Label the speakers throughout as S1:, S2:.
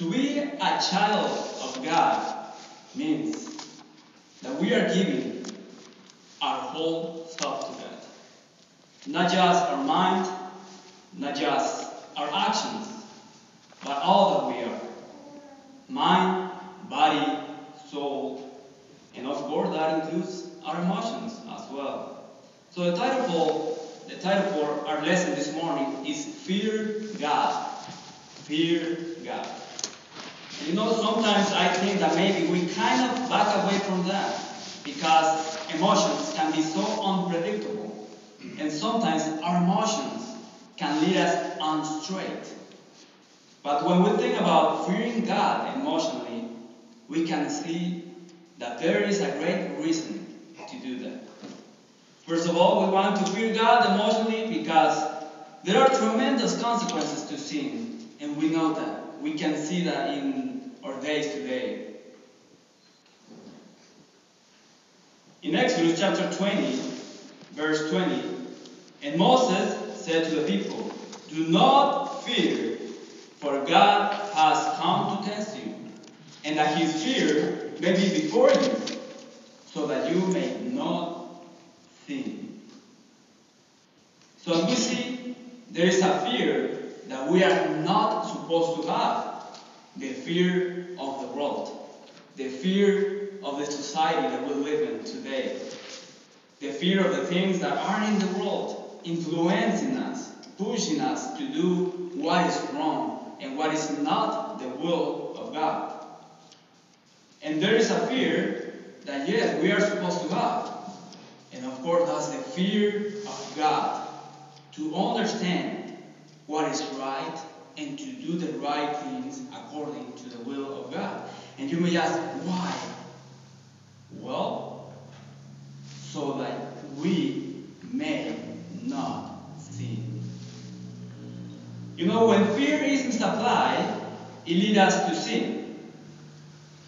S1: To be a child of God means that we are giving our whole self to God. Not just our mind, not just our actions, but all that we are. Mind, body, soul, and of course that includes our emotions as well. So the title for the title for our lesson this morning is Fear God. Fear God. You know, sometimes I think that maybe we kind of back away from that because emotions can be so unpredictable. And sometimes our emotions can lead us unstraight. But when we think about fearing God emotionally, we can see that there is a great reason to do that. First of all, we want to fear God emotionally because there are tremendous consequences to sin, and we know that. We can see that in our days today. In Exodus chapter 20, verse 20, and Moses said to the people, Do not fear, for God has come to test you, and that his fear may be before you, so that you may not sin. So as we see, there is a fear that we are not supposed to have. The fear of the world. The fear of the society that we live in today. The fear of the things that are in the world, influencing us, pushing us to do what is wrong and what is not the will of God. And there is a fear that, yes, we are supposed to have. And of course, that's the fear of God. To understand what is right and to do the right things according to the will of God. And you may ask, why? Well, so that we may not sin. You know, when fear is misapplied, it leads us to sin.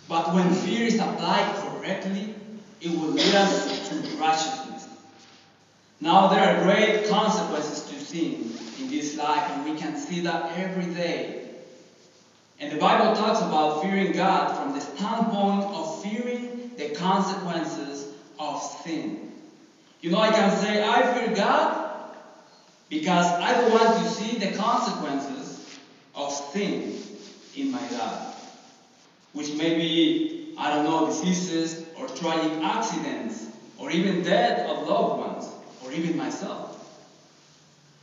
S1: But when fear is applied correctly, it will lead us to righteousness. Now, there are great consequences to sin in this life, and we can see that every day. And the Bible talks about fearing God from the standpoint of fearing the consequences of sin. You know, I can say, I fear God because I don't want to see the consequences of sin in my life, which may be, I don't know, diseases or tragic accidents or even death of loved ones or even myself.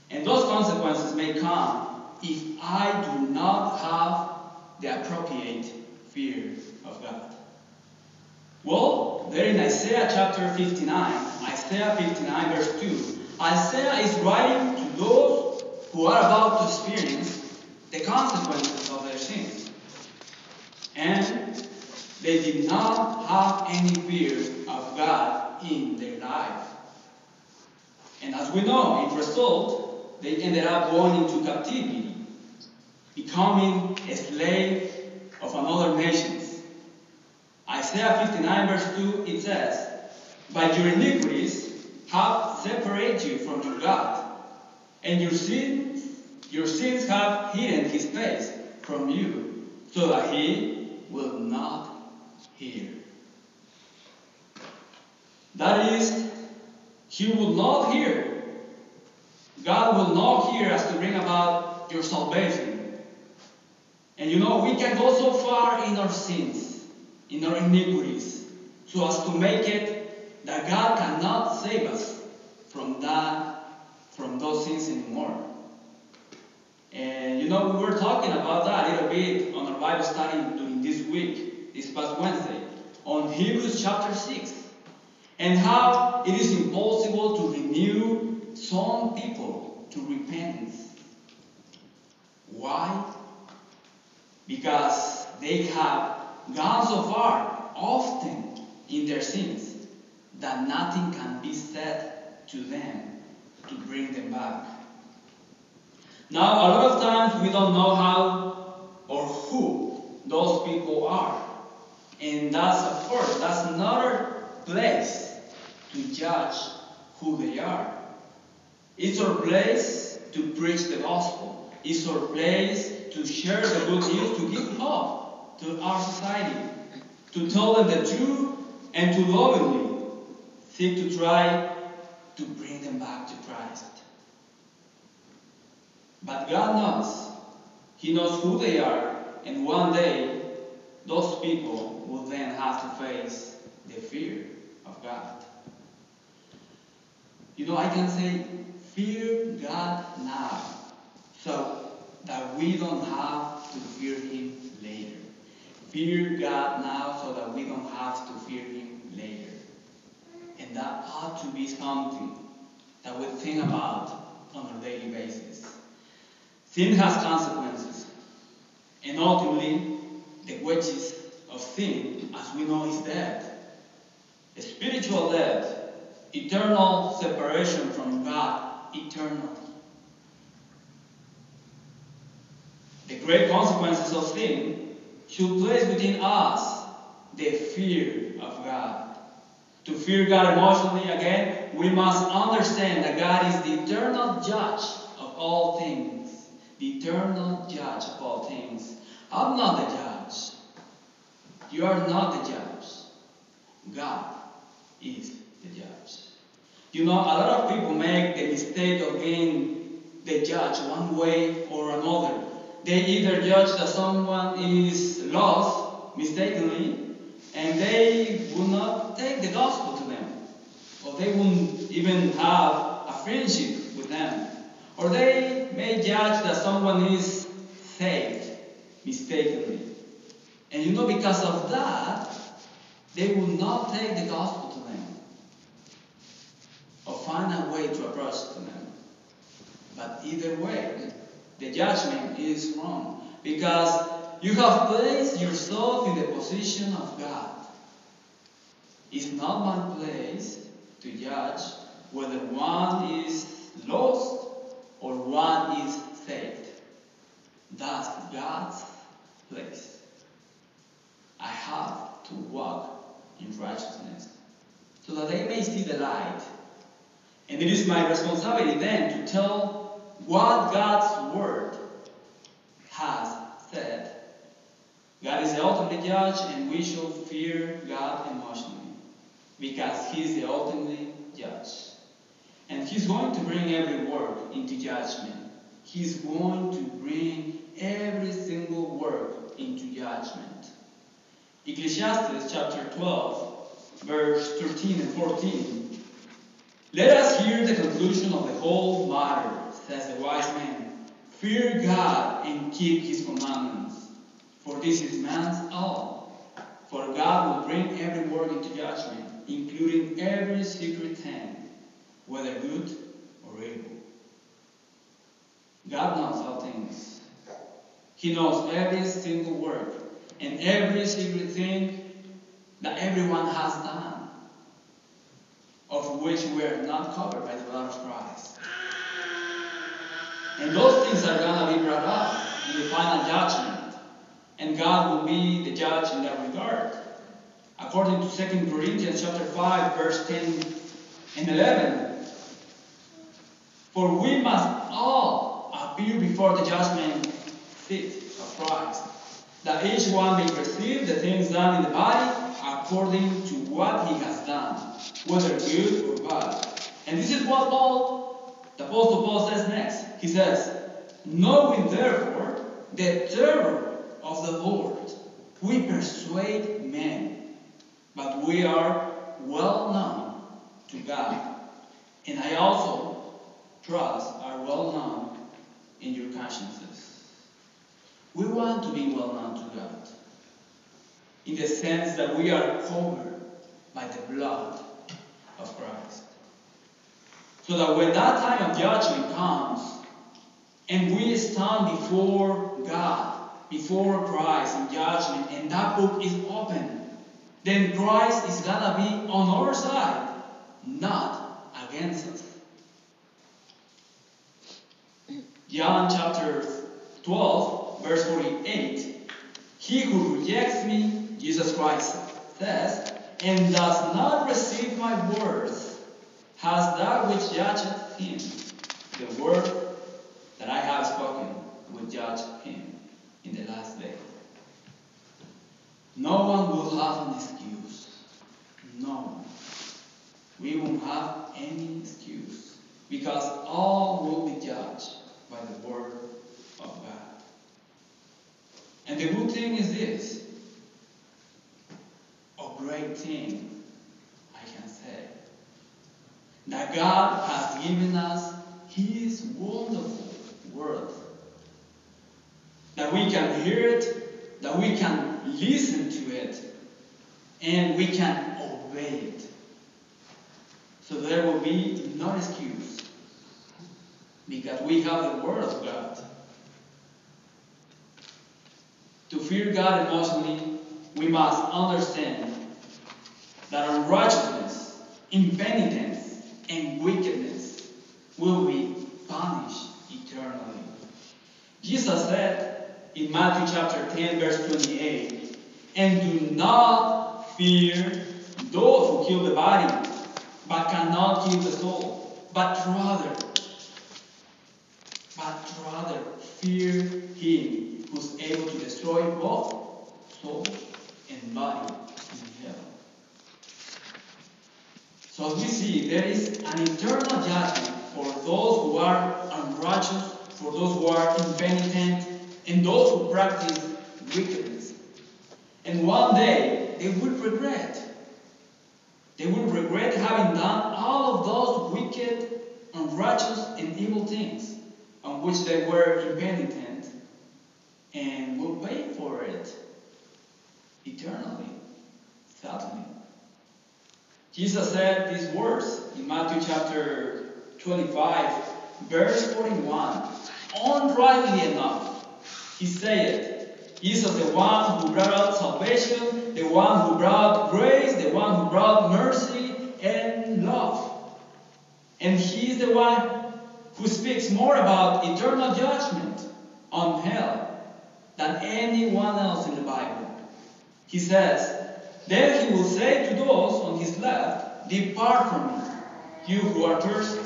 S1: And those consequences may come if I do not have the appropriate fear of God. Well, there in Isaiah chapter 59, Isaiah 59 verse 2, Isaiah is writing to those who are about to experience the consequences of their sins. And they did not have any fear of God in their life. And as we know, it result, they ended up going into captivity, becoming a slave of another nations. Isaiah 59 verse 2, it says, By your iniquities have separated you from your God, and your sins, your sins have hidden his face from you, so that he will not hear. That is, he will not hear. God will not hear us to bring about your salvation. And you know, we can go so far in our sins, in our iniquities, so as to make it that God cannot save us from that, from those sins anymore. And you know, we were talking about that a little bit on our Bible study during this week, this past Wednesday, on Hebrews chapter 6, and how it is impossible to renew some people to repentance. Why? Because they have gone so far, often in their sins, that nothing can be said to them to bring them back. Now, a lot of times we don't know how or who those people are. And that's, of course, that's another place to judge who they are. It's our place to preach the gospel. It's our place to share the good news, to give hope to our society, to tell them the truth and to lovingly seek to try to bring them back to Christ. But God knows. He knows who they are, and one day those people will then have to face the fear of God. You know, I can say, fear God now, so that we don't have to fear Him later. Fear God now, so that we don't have to fear Him later. And that ought to be something that we think about on a daily basis. Sin has consequences, and ultimately, the wages of sin, as we know, is death. A spiritual death eternal separation from God, eternal. The great consequences of sin should place within us the fear of God. To fear God emotionally, again, we must understand that God is the eternal judge of all things. The eternal judge of all things. I'm not the judge. You are not the judge. God is the judge. You know, a lot of people make the mistake of being the judge one way or another. They either judge that someone is lost mistakenly, and they will not take the gospel to them, or they won't even have a friendship with them, or they may judge that someone is saved mistakenly. And you know, because of that, they will not take the gospel or find a way to approach them. But either way, the judgment is wrong because you have placed yourself in the position of God. It's not my place to judge whether one is lost or one is saved. That's God's place. I have to walk in righteousness so that they may see the light. And it is my responsibility then to tell what God's Word has said. God is the ultimate judge, and we shall fear God emotionally because He is the ultimate judge. And He's going to bring every work into judgment. He's going to bring every single work into judgment. Ecclesiastes chapter 12, verse 13 and 14. Let us hear the conclusion of the whole matter, says the wise man. Fear God and keep his commandments, for this is man's all. For God will bring every work into judgment, including every secret thing, whether good or evil. God knows all things. He knows every single work and every secret thing that everyone has done, which we are not covered by the blood of Christ. And those things are going to be brought up in the final judgment. And God will be the judge in that regard. According to 2 Corinthians chapter 5, verse 10 and 11. For we must all appear before the judgment seat of Christ, that each one may receive the things done in the body according to what he has done, whether good or bad. And this is what Paul, the Apostle Paul says next. He says, Knowing therefore the terror of the Lord, we persuade men, but we are well known to God. And I also trust are well known in your consciences. We want to be well known to God in the sense that we are covered by the blood of Christ. So that when that time of judgment comes and we stand before God, before Christ in judgment, and that book is open, then Christ is gonna be on our side, not against us. John chapter 12, verse 48. He who rejects me, Jesus Christ says, and does not receive my words, has that which judgeth him. The word that I have spoken will judge him in the last day. No one will have an excuse. No. one. We won't have any excuse because all will be judged by the Word of God. And the good thing is this great thing, I can say, that God has given us His wonderful Word. That we can hear it, that we can listen to it, and we can obey it. So there will be no excuse because we have the Word of God. To fear God emotionally, we must understand that unrighteousness, impenitence, and wickedness will be punished eternally. Jesus said in Matthew chapter 10, verse 28, And do not fear those who kill the body, but cannot kill the soul, but rather, but rather fear him who's able to destroy both soul and body in hell. So we see, there is an eternal judgment for those who are unrighteous, for those who are impenitent, and those who practice wickedness. And one day they will regret. They will regret having done all of those wicked, unrighteous, and evil things on which they were impenitent and will pay for it eternally, sadly. Jesus said these words in Matthew chapter 25, verse 41. Unrightly enough, he said, Jesus, the one who brought out salvation, the one who brought grace, the one who brought mercy and love. And he is the one who speaks more about eternal judgment on hell than anyone else in the Bible. He says, Then he will say to those on his left, Depart from me, you who are thirsty,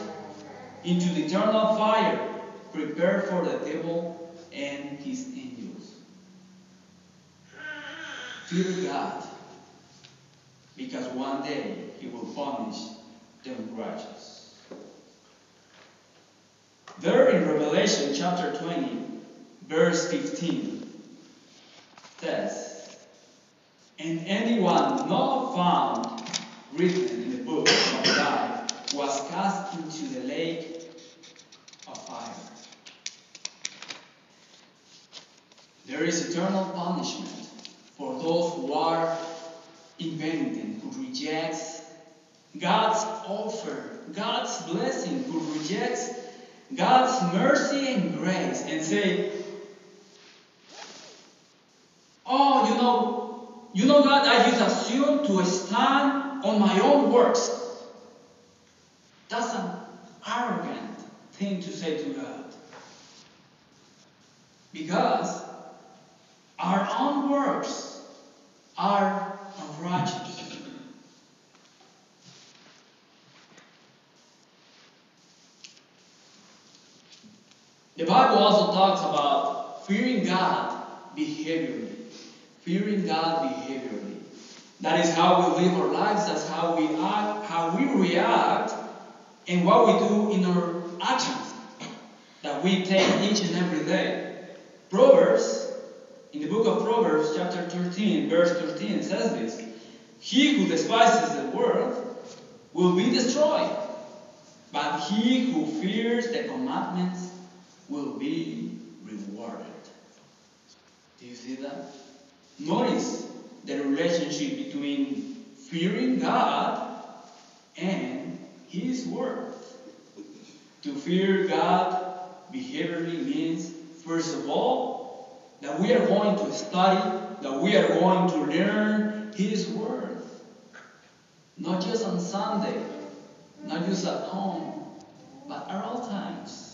S1: into the eternal fire prepared for the devil and his angels. Fear God, because one day he will punish the unrighteous. There in Revelation chapter 20, verse 15, says, And anyone not found written in the book of life was cast into the lake of fire. There is eternal punishment for those who are impenitent, who rejects God's offer, God's blessing, who rejects God's mercy and grace and say, Oh, you know, you know God, I just assume to stand on my own works. That's an arrogant thing to say to God. Because our own works are unrighteous. The Bible also talks about fearing God behaviorally. Fearing God behaviorally. That is how we live our lives, that's how we act, how we react, and what we do in our actions that we take each and every day. Proverbs, in the book of Proverbs, chapter 13, verse 13, says this He who despises the world will be destroyed, but he who fears the commandments will be rewarded. Do you see that? Notice the relationship between fearing God and His Word. To fear God behaviorally means, first of all, that we are going to study, that we are going to learn His Word. Not just on Sunday, not just at home, but at all times.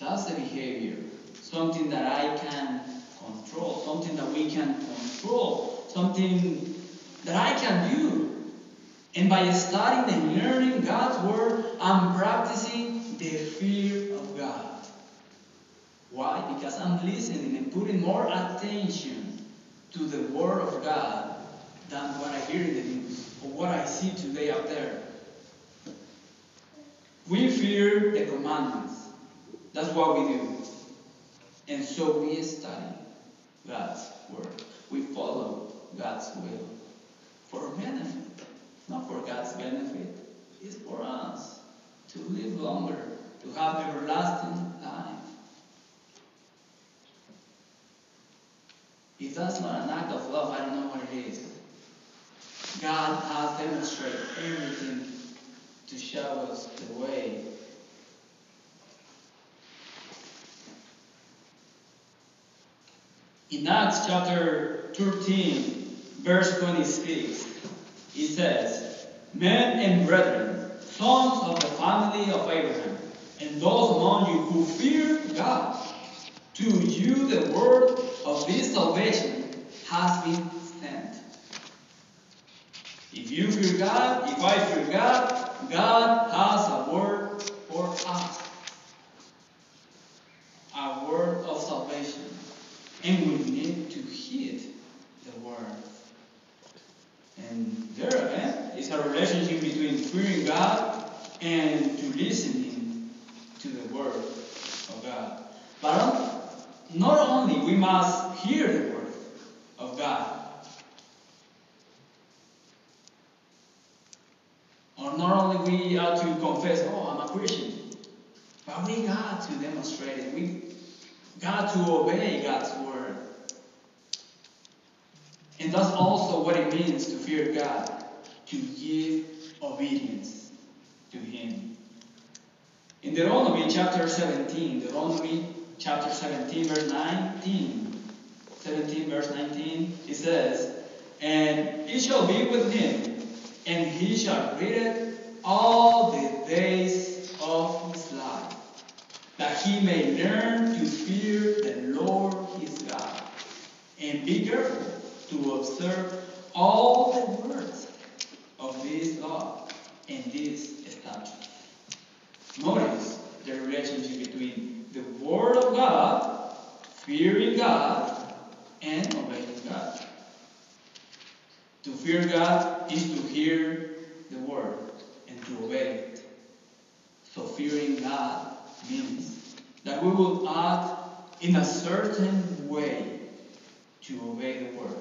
S1: That's the behavior. Something that I can control, something that we can control, something that I can do. And by studying and learning God's Word, I'm practicing the fear of God. Why? Because I'm listening and putting more attention to the Word of God than what I hear in the news or what I see today out there. We fear the commandments. That's what we do. And so we study God's Word. We follow God's will for benefit, not for God's benefit. It's for us to live longer, to have everlasting life. If that's not an act of love, I don't know what it is. God has demonstrated everything to show us the way. In Acts chapter 13, verse 26, it says, Men and brethren, sons of the family of Abraham, and those among you who fear God, to you the word of this salvation has been sent. If you fear God, if I fear God, God has a word for us. A word of salvation. And we need to heed the word. And there again is a relationship between fearing God and to listening to the word of God. But not only we must hear the word of God, or not only we are to confess, oh, I'm a Christian, but we got to demonstrate it. We got to obey God's word. And that's also what it means to fear God, to give obedience to Him. In Deuteronomy chapter 17, Deuteronomy chapter 17, verse 19, 17, verse 19, it says, And it shall be with him, and he shall read it all the days of his life, that he may learn to fear the Lord his God, and be careful to observe all the words this law and this statute. Notice the relationship between the Word of God, fearing God, and obeying God. To fear God is to hear the Word and to obey it. So fearing God means that we will act in a certain way to obey the Word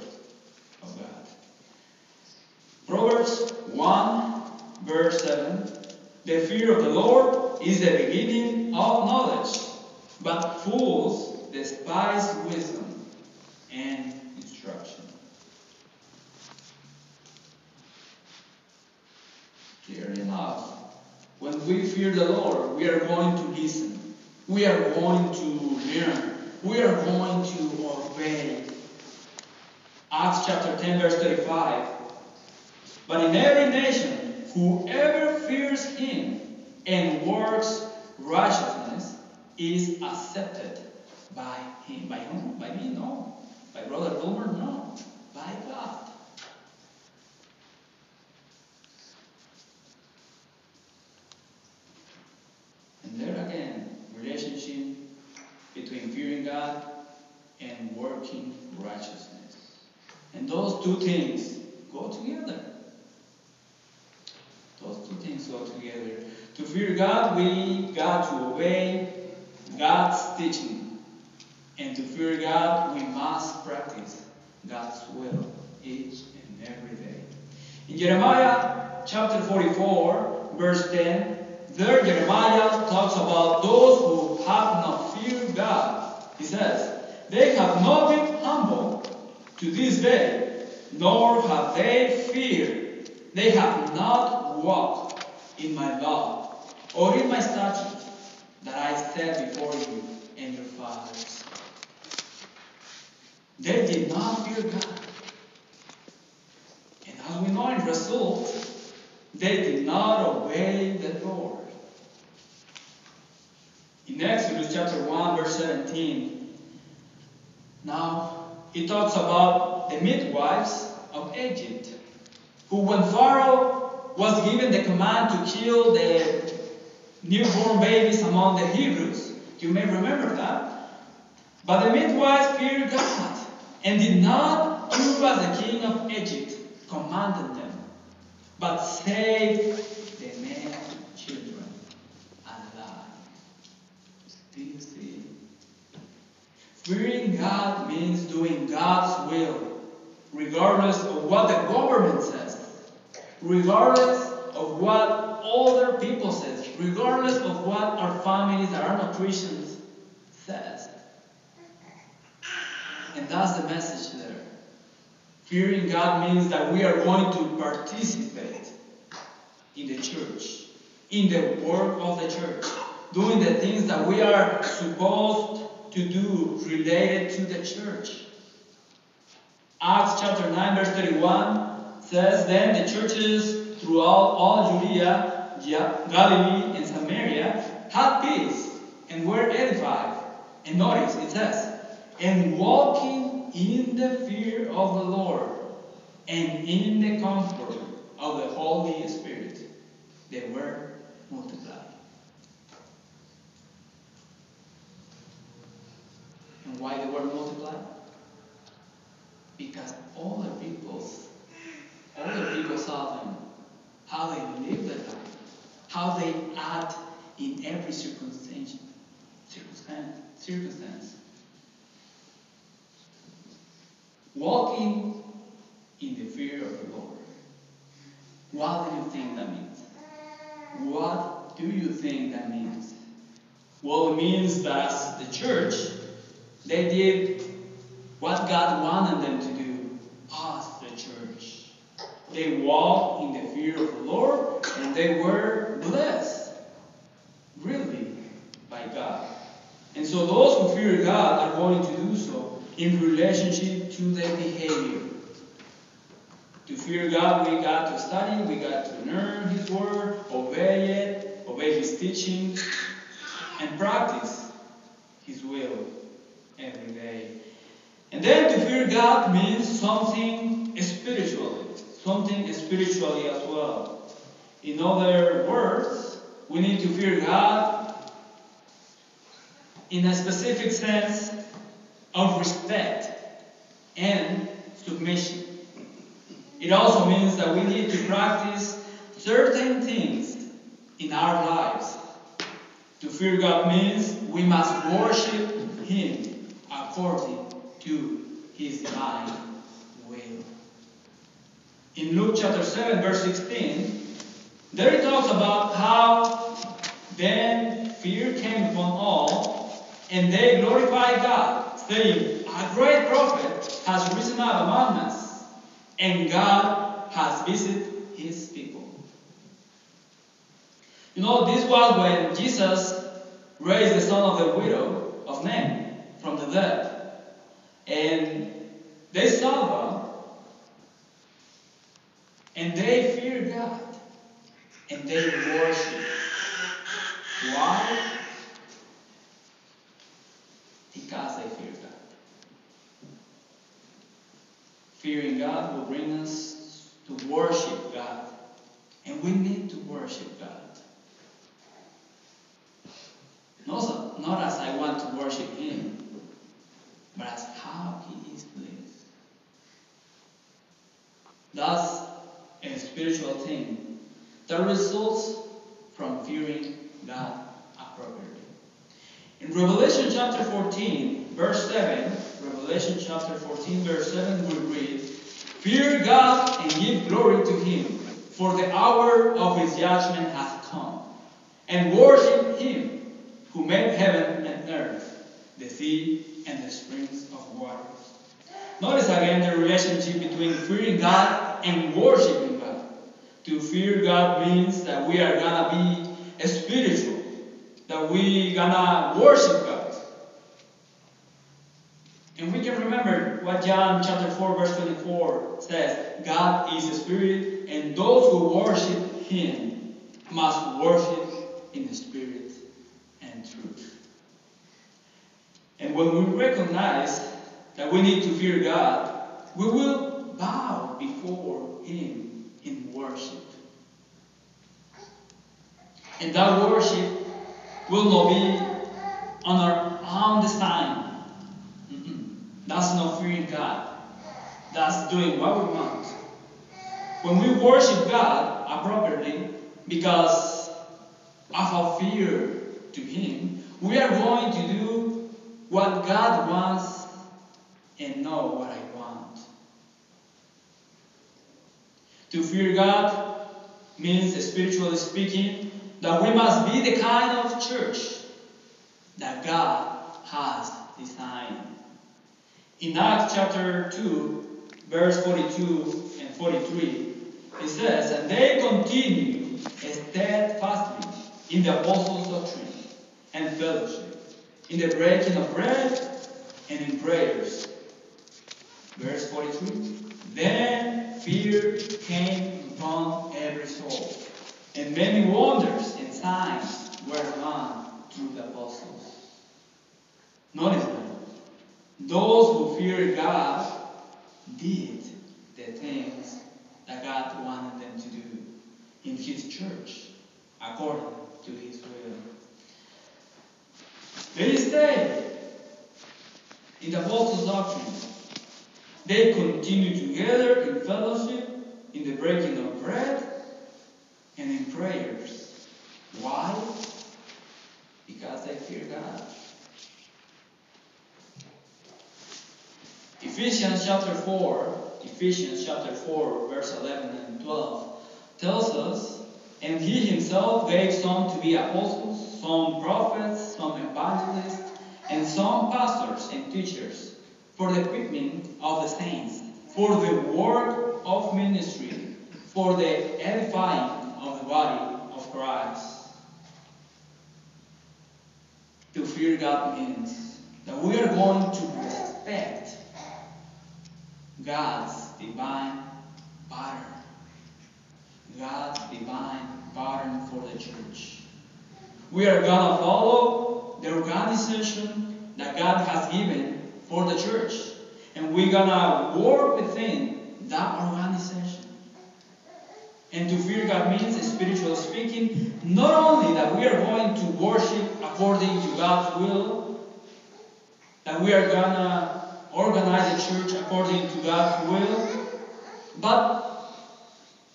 S1: of God. Proverbs 1, verse 7 The fear of the Lord is the beginning of knowledge, but fools despise wisdom and instruction. Clearly enough, when we fear the Lord, we are going to listen. We are going to learn. We are going to obey. Acts chapter 10, verse 35. But in every nation, whoever fears him and works righteousness is accepted by him. By whom? By me? No. By Brother Boomer? No. By God. And there again, relationship between fearing God and working righteousness. And those two things go together. Those two things go together. To fear God, we got to obey God's teaching. And to fear God, we must practice God's will each and every day. In Jeremiah chapter 44, verse 10, there Jeremiah talks about those who have not feared God. He says, They have not been humble to this day, nor have they feared. They have not walked in my law or in my statutes that I set before you and your fathers. They did not fear God. And as we know in result, they did not obey the Lord. In Exodus chapter 1, verse 17, now it talks about the midwives of Egypt, who when Pharaoh was given the command to kill the newborn babies among the Hebrews, you may remember that. But the midwives feared God and did not do as the king of Egypt commanded them, but saved the male children alive. Do you see? Fearing God means doing God's will, regardless of what the government says, regardless of what other people says, regardless of what our families that are not Christians says. And that's the message there. Fearing God means that we are going to participate in the church, in the work of the church, doing the things that we are supposed to do related to the church. Acts chapter 9, verse 31 says, Then the churches throughout all Judea, Galilee, had peace and were edified. And notice it says, and walking in the fear of the Lord and in the comfort of the Holy Spirit, they were multiplied. And why they were multiplied? Because all the people, all the people saw them, how they lived their life, how they act in every circumstance, circumstance. Walking in the fear of the Lord. What do you think that means? What do you think that means? Well, it means that the church, they did what God wanted them to do, us, the church. They walked in the fear of the Lord and they were blessed, really, by God. And so those who fear God are going to do so in relationship to their behavior. To fear God, we got to study, we got to learn His Word, obey it, obey His teaching, and practice His will every day. And then to fear God means something spiritually, something spiritually as well. In other words, we need to fear God in a specific sense of respect and submission. It also means that we need to practice certain things in our lives. To fear God means we must worship Him according to His divine will. In Luke chapter 7, verse 16, there it talks about how then fear came upon all, and they glorified God, saying, A great prophet has risen up among us, and God has visited his people. You know, this was when Jesus raised the son of the widow of Nain from the dead. And they saw God, and they feared God, and they worshiped. Why? Because they fear God. Fearing God will bring us to worship God. And we need to worship God. Not, not as I want to worship Him, but as how He is pleased. That's a spiritual thing that results from fearing God appropriately. In Revelation chapter 14, verse 7, Revelation chapter 14, verse 7, we read, Fear God and give glory to Him, for the hour of His judgment hath come. And worship Him who made heaven and earth, the sea and the springs of waters. Notice again the relationship between fearing God and worshiping God. To fear God means that we are gonna be spiritual, that we gonna worship God. And we can remember what John chapter 4 verse 24 says, God is a spirit, and those who worship him must worship in the spirit and truth. And when we recognize that we need to fear God, we will bow before him in worship. And that worship will not be on our own design, That's not fearing God. That's doing what we want. When we worship God appropriately, because of our fear to Him, we are going to do what God wants and know what I want. To fear God means, spiritually speaking, that we must be the kind of church that God has designed. In Acts chapter 2, verse 42 and 43, it says, And they continued steadfastly in the apostles' doctrine and fellowship, in the breaking of bread and in prayers. Verse 43 Then fear came upon every soul, and many wonders and signs were done through the apostles. Notice that. Those who fear God did the things that God wanted them to do in His church according to His will. They stayed in the apostles' doctrine. They continued together in fellowship, in the breaking of bread, and in prayers. Why? Because they fear God. Ephesians chapter 4, Ephesians chapter 4, verse 11 and 12 tells us, And he himself gave some to be apostles, some prophets, some evangelists, and some pastors and teachers for the equipment of the saints, for the work of ministry, for the edifying of the body of Christ. To fear God means that we are going to respect God's divine pattern. God's divine pattern for the church. We are going to follow the organization that God has given for the church. And we're going to work within that organization. And to fear God means, spiritually speaking, not only that we are going to worship according to God's will, that we are going to organize the church according to God's will, but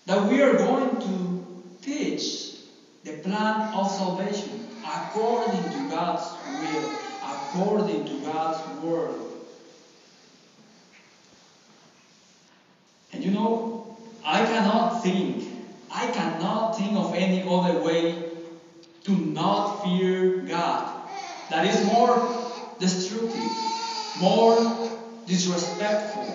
S1: that we are going to teach the plan of salvation according to God's will, according to God's word. And you know, I cannot think, I cannot think of any other way to not fear God that is more destructive, more disrespectful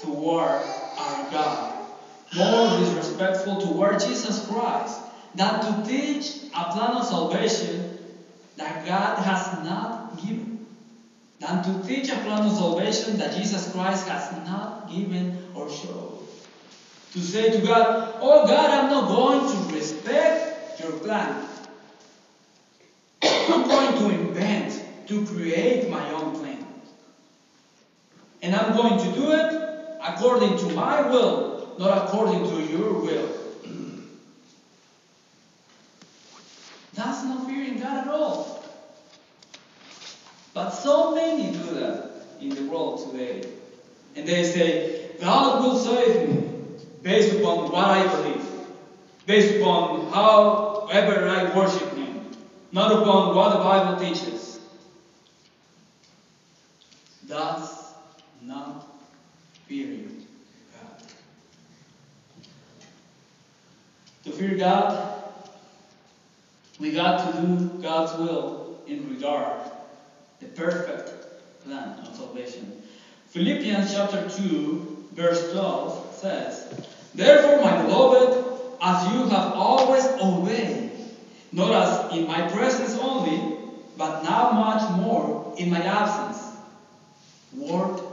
S1: toward our God, more disrespectful toward Jesus Christ than to teach a plan of salvation that God has not given, than to teach a plan of salvation that Jesus Christ has not given or shown. To say to God, Oh God, I'm not going to respect your plan. I'm going to invent, to create my own plan. And I'm going to do it according to my will, not according to your will. That's not fearing God at all. But so many do that in the world today. And they say, God will save me based upon what I believe, based upon however I worship Him, not upon what the Bible teaches. That's God. To fear God, we got to do God's will in regard the perfect plan of salvation. Philippians chapter 2, verse 12 says, Therefore, my beloved, as you have always obeyed, not as in my presence only, but now much more in my absence, work.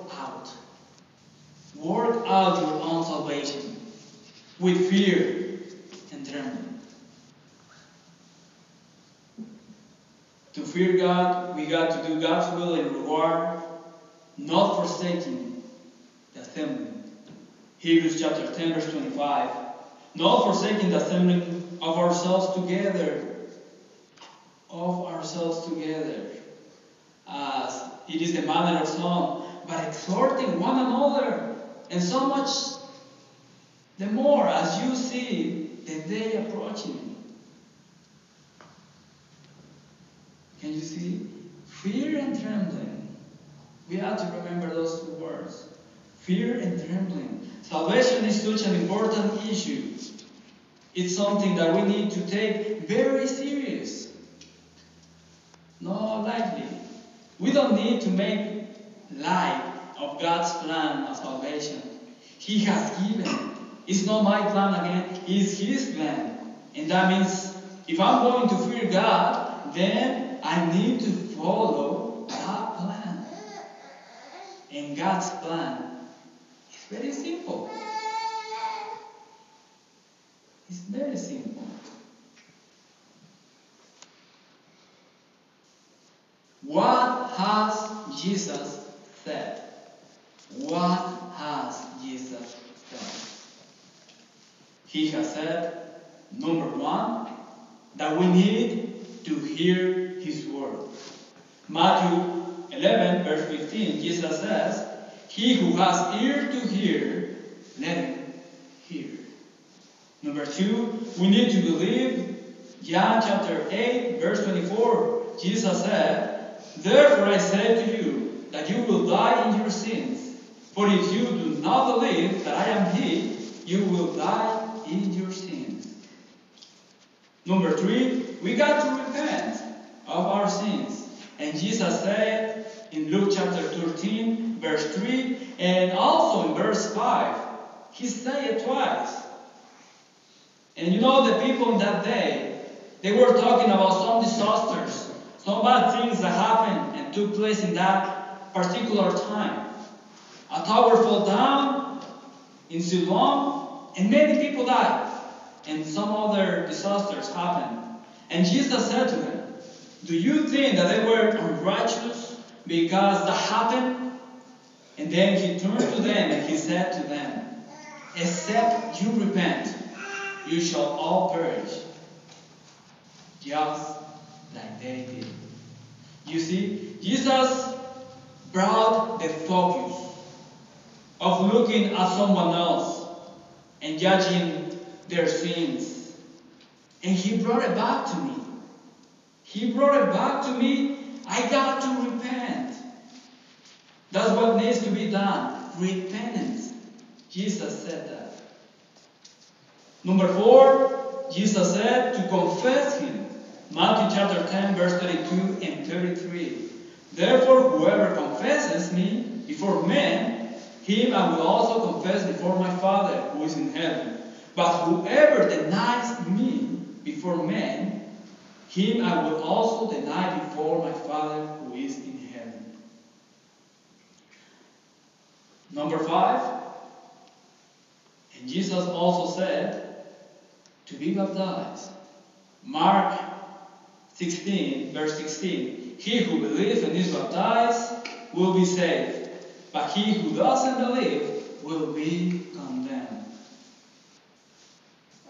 S1: Work out your own salvation with fear and trembling. To fear God, we got to do God's will in regard, not forsaking the assembly. Hebrews chapter 10, verse 25. Not forsaking the assembling of ourselves together. Of ourselves together. As it is the manner of some, but exhorting one another, and so much the more as you see the day approaching. Can you see? Fear and trembling. We have to remember those two words. Fear and trembling. Salvation is such an important issue. It's something that we need to take very serious. Not lightly. We don't need to make light of God's plan of salvation. He has given. It's not my plan again, it's His plan. And that means if I'm going to fear God, then I need to follow that plan. And God's plan is very simple. It's very simple. What has Jesus said? What has Jesus said? He has said, number one, that we need to hear His word. Matthew 11, verse 15, Jesus says, He who has ear to hear, let him hear. Number two, we need to believe John chapter 8, verse 24. Jesus said, Therefore I say to you that you will die in your sins. For if you do not believe that I am He, you will die in your sins. Number three, we got to repent of our sins. And Jesus said in Luke chapter 13, verse 3, and also in verse 5, He said it twice. And you know, the people in that day, they were talking about some disasters, some bad things that happened and took place in that particular time. A tower fell down in Siloam, and many people died. And some other disasters happened. And Jesus said to them, Do you think that they were unrighteous because that happened? And then he turned to them and he said to them, Except you repent, you shall all perish, just like they did. You see, Jesus brought the focus of looking at someone else and judging their sins. And he brought it back to me. He brought it back to me. I got to repent. That's what needs to be done. Repentance. Jesus said that. Number four, Jesus said to confess Him. Matthew chapter 10, verse 32 and 33. Therefore, whoever confesses me before men, him I will also confess before my Father who is in heaven. But whoever denies me before men, him I will also deny before my Father who is in heaven. Number five, and Jesus also said to be baptized. Mark 16, verse 16. He who believes and is baptized will be saved, but he who doesn't believe will be condemned.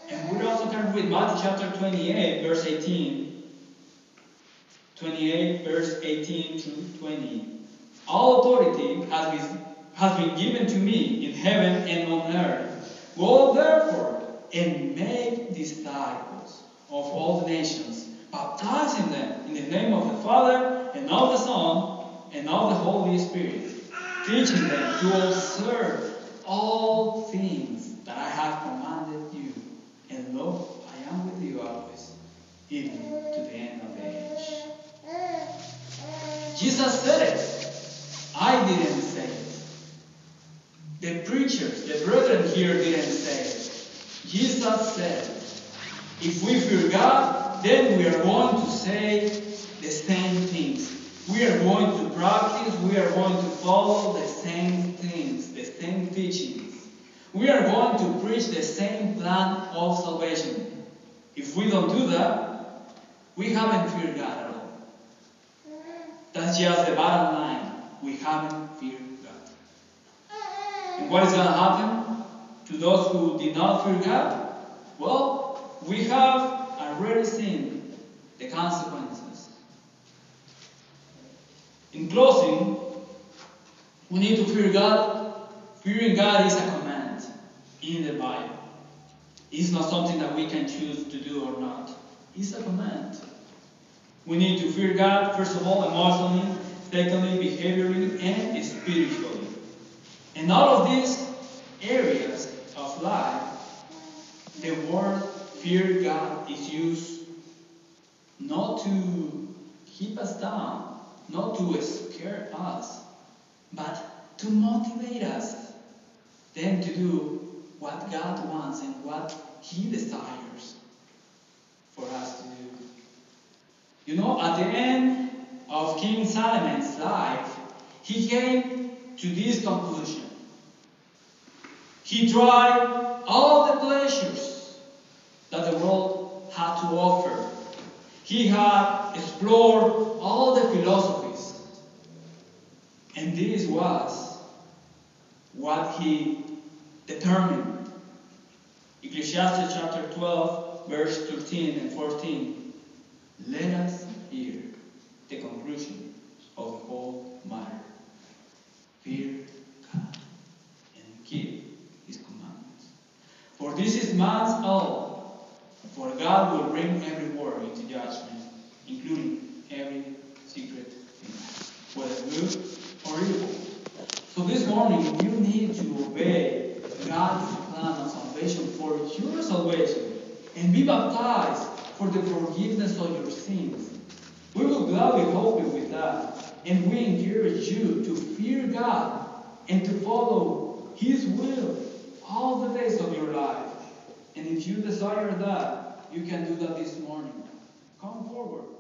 S1: And we also can read Matthew chapter 28, verse 18. 28, verse 18 to 20. All authority has been, has been given to me in heaven and on earth. Go therefore and make disciples of all the nations, baptizing them in the name of the Father and of the Son and of the Holy Spirit, teaching them to observe all things that I have commanded you. And lo, I am with you always, even to the end of the age. Jesus said it. I didn't say it. The preachers, the brethren here didn't say it. Jesus said, if we fear God, then we are going to say the same things. We are going to practice, we are going to follow the same things, the same teachings. We are going to preach the same plan of salvation. If we don't do that, we haven't feared God at all. That's just the bottom line. We haven't feared God. And what is going to happen to those who did not fear God? Well, we have already seen the consequences. In closing, We need to fear God. Fearing God is a command in the Bible. It's not something that we can choose to do or not. It's a command. We need to fear God, first of all, emotionally, secondly, behaviorally, and spiritually. In all of these areas of life, the word fear God is used not to keep us down, not to scare us, but to motivate us then to do what God wants and what He desires for us to do. You know, at the end of King Solomon's life, he came to this conclusion. He tried all the pleasures that the world had to offer. He had explored all the philosophies. And this was what he determined. Ecclesiastes chapter 12, verse 13 and 14. Let us hear the conclusion of the whole matter. Fear God and keep his commandments. For this is man's all. For God will bring every word into judgment, including every secret thing, whether good So this morning you need to obey God's plan of salvation for your salvation and be baptized for the forgiveness of your sins. We will gladly help you with that. And we encourage you to fear God and to follow His will all the days of your life. And if you desire that, you can do that this morning. Come forward.